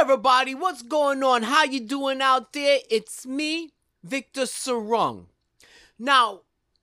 everybody, what's going on? How you doing out there? It's me, Victor Sarung. Now,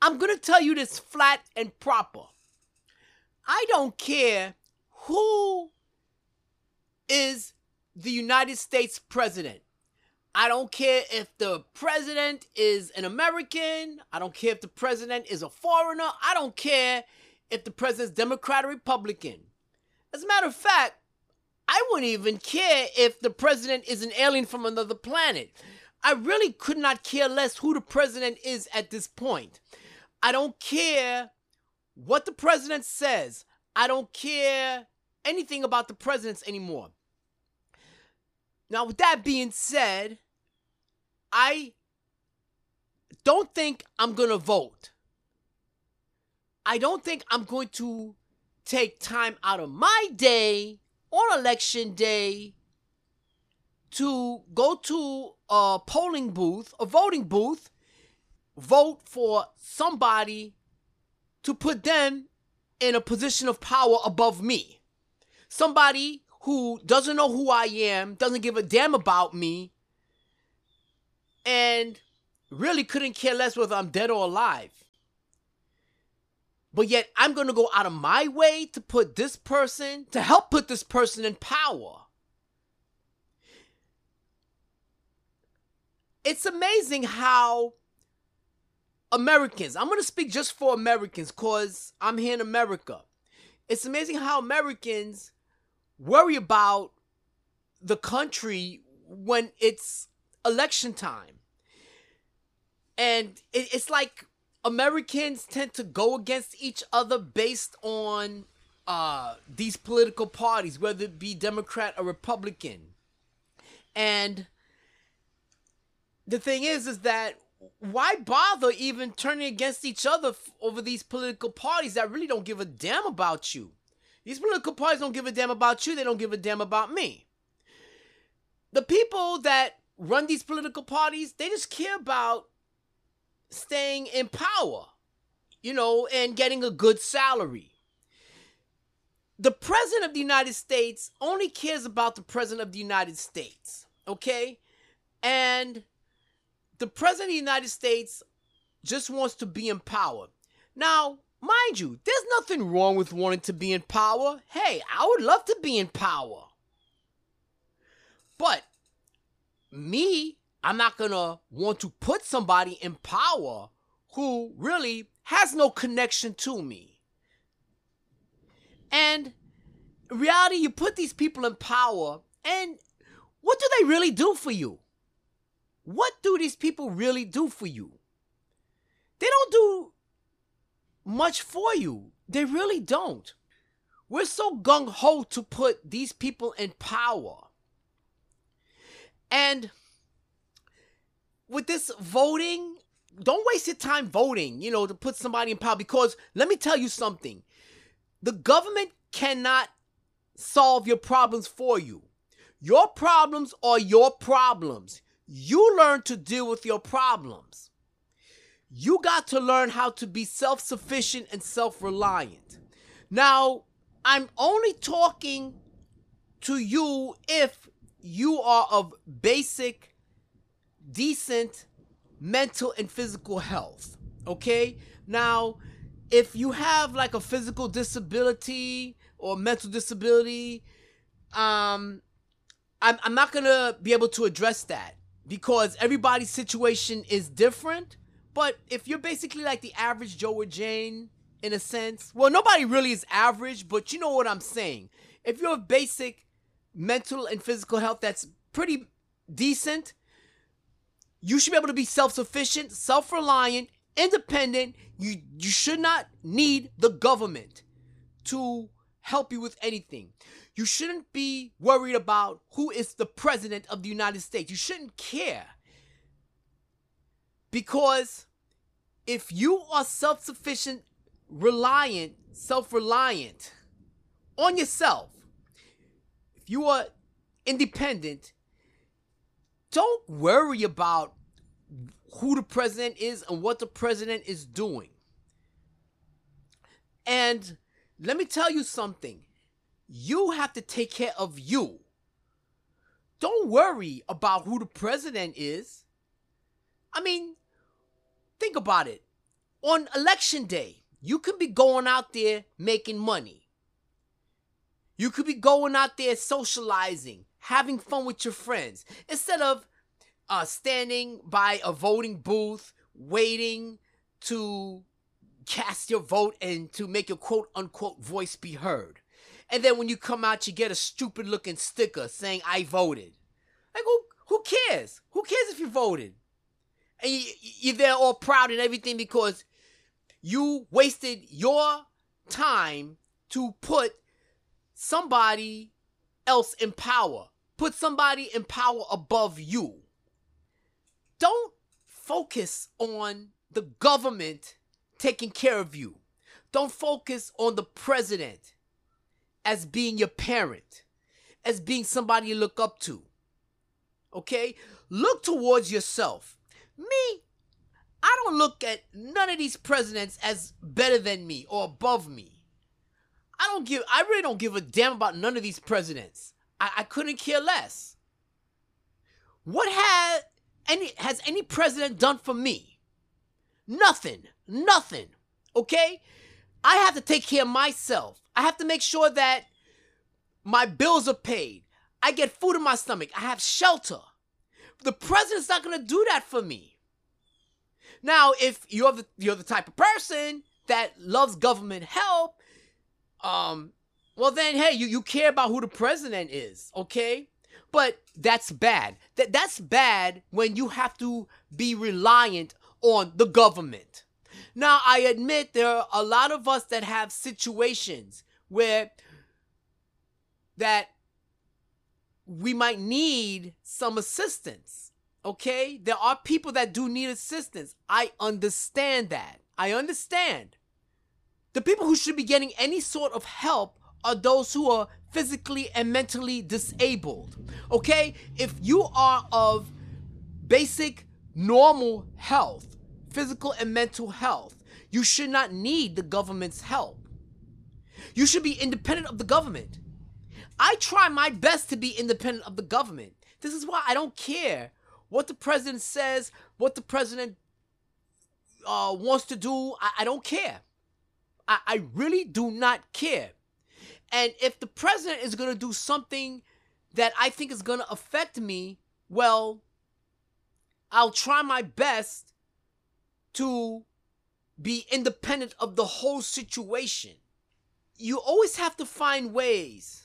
I'm going to tell you this flat and proper. I don't care who is the United States president. I don't care if the president is an American. I don't care if the president is a foreigner. I don't care if the president's Democrat or Republican. As a matter of fact, I wouldn't even care if the president is an alien from another planet. I really could not care less who the president is at this point. I don't care what the president says. I don't care anything about the presidents anymore. Now, with that being said, I don't think I'm going to vote. I don't think I'm going to take time out of my day on election day to go to a polling booth, a voting booth, vote for somebody to put them in a position of power above me. Somebody who doesn't know who I am, doesn't give a damn about me, and really couldn't care less whether I'm dead or alive. But yet I'm going to go out of my way to put this person, to help put this person in power. It's amazing how Americans, I'm going to speak just for Americans because I'm here in America. It's amazing how Americans worry about the country when it's election time. And it's like Americans tend to go against each other based on uh, these political parties, whether it be Democrat or Republican. And the thing is, is that why bother even turning against each other f- over these political parties that really don't give a damn about you? These political parties don't give a damn about you, they don't give a damn about me. The people that run these political parties, they just care about staying in power, you know, and getting a good salary. The president of the United States only cares about the president of the United States, okay? And the president of the United States just wants to be in power. Now, mind you, there's nothing wrong with wanting to be in power. Hey, I would love to be in power. But me I'm not gonna want to put somebody in power who really has no connection to me. And reality, you put these people in power, and what do they really do for you? What do these people really do for you? They don't do much for you. They really don't. We're so gung ho to put these people in power. And with this voting, don't waste your time voting, you know, to put somebody in power. Because let me tell you something the government cannot solve your problems for you. Your problems are your problems. You learn to deal with your problems. You got to learn how to be self sufficient and self reliant. Now, I'm only talking to you if you are of basic decent mental and physical health. Okay? Now, if you have like a physical disability or mental disability, um, I'm, I'm not gonna be able to address that because everybody's situation is different. But if you're basically like the average Joe or Jane, in a sense, well, nobody really is average, but you know what I'm saying. If you have basic mental and physical health that's pretty decent, you should be able to be self-sufficient, self-reliant, independent. You you should not need the government to help you with anything. You shouldn't be worried about who is the president of the United States. You shouldn't care. Because if you are self-sufficient, reliant, self-reliant on yourself, if you are independent, don't worry about who the president is and what the president is doing. And let me tell you something. You have to take care of you. don't worry about who the president is. I mean, think about it. On election day, you could be going out there making money. You could be going out there socializing, having fun with your friends, instead of uh, standing by a voting booth, waiting to cast your vote and to make your quote unquote voice be heard. And then when you come out, you get a stupid looking sticker saying, I voted. Like, who, who cares? Who cares if you voted? And you, you're there all proud and everything because you wasted your time to put somebody else in power, put somebody in power above you. Don't focus on the government taking care of you. Don't focus on the president as being your parent, as being somebody you look up to. Okay? Look towards yourself. Me, I don't look at none of these presidents as better than me or above me. I don't give I really don't give a damn about none of these presidents. I, I couldn't care less. What has any has any president done for me? Nothing. Nothing. Okay? I have to take care of myself. I have to make sure that my bills are paid. I get food in my stomach. I have shelter. The president's not going to do that for me. Now, if you're the you're the type of person that loves government help, um, well then, hey, you you care about who the president is, okay? But that's bad. That that's bad when you have to be reliant on the government. Now, I admit there are a lot of us that have situations where that we might need some assistance. Okay? There are people that do need assistance. I understand that. I understand. The people who should be getting any sort of help are those who are physically and mentally disabled. Okay? If you are of basic normal health, physical and mental health, you should not need the government's help. You should be independent of the government. I try my best to be independent of the government. This is why I don't care what the president says, what the president uh, wants to do. I, I don't care. I, I really do not care. And if the president is going to do something that I think is going to affect me, well, I'll try my best to be independent of the whole situation. You always have to find ways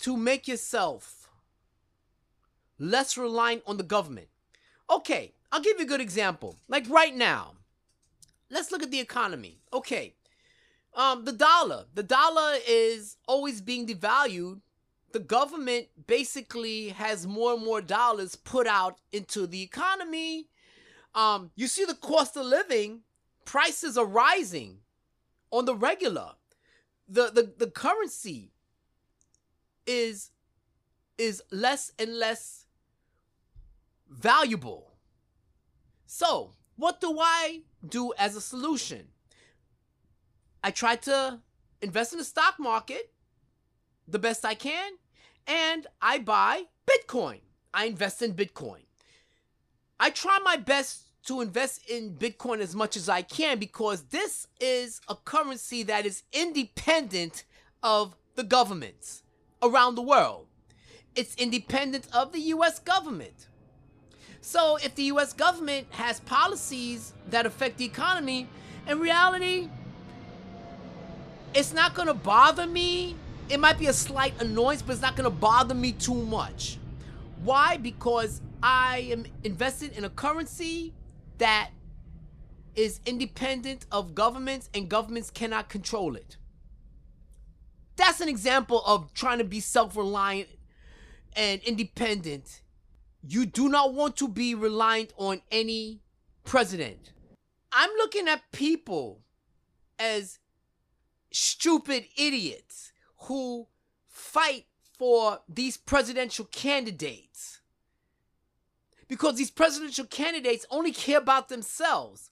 to make yourself less reliant on the government. Okay, I'll give you a good example. Like right now, let's look at the economy. Okay, um, the dollar. The dollar is always being devalued. The government basically has more and more dollars put out into the economy. Um, you see the cost of living, prices are rising on the regular. The the, the currency is is less and less valuable. So, what do I do as a solution? I try to invest in the stock market the best I can, and I buy Bitcoin. I invest in Bitcoin. I try my best to invest in Bitcoin as much as I can because this is a currency that is independent of the governments around the world. It's independent of the US government. So if the US government has policies that affect the economy, in reality, it's not to bother me. It might be a slight annoyance, but it's not to bother me too much. Why? Because I am invested in a currency that is independent of governments and governments cannot control it. That's an example of trying to be self reliant and independent. You do not want to be reliant on any president. I'm looking at people as stupid idiots who fight for these presidential candidates. Because these presidential candidates only care about themselves.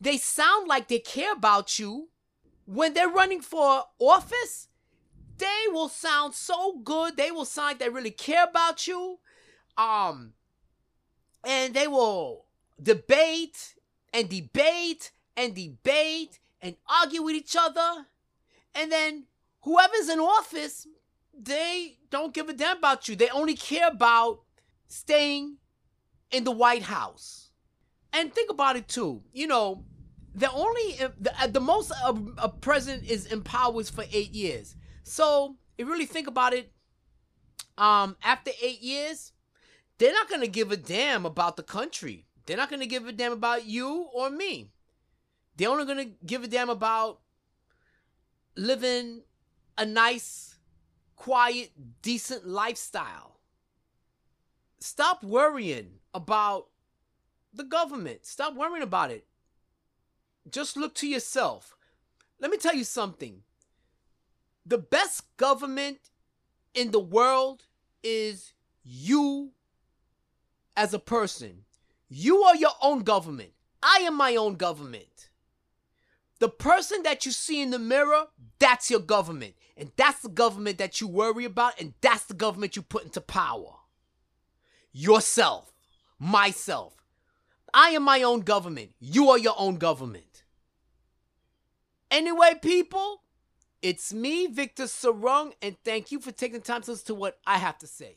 They sound like they care about you when they're running for office. they will sound so good. They will sound like they really care about you. Um, and they will debate and debate and debate and argue with each other. And then whoever's in office, they don't give a damn about you. They only care about staying in the White House. And think about it too. You know, the only the, uh, the most a, a president is in power is for eight years. So if you really think about it, um, after eight years, they're not gonna give a damn about the country. They're not gonna give a damn about you or me. They're only gonna give a damn about living a nice, quiet, decent lifestyle. Stop worrying about the government. Stop worrying about it. Just look to yourself. Let me tell you something. The best government in the world is you as a person. You are your own government. I am my own government. The person that you see in the mirror, that's your government. And that's the government that you worry about, and that's the government you put into power. Yourself, myself. I am my own government. You are your own government. Anyway, people, it's me, Victor Sarung, and thank you for taking the time to listen to what I have to say.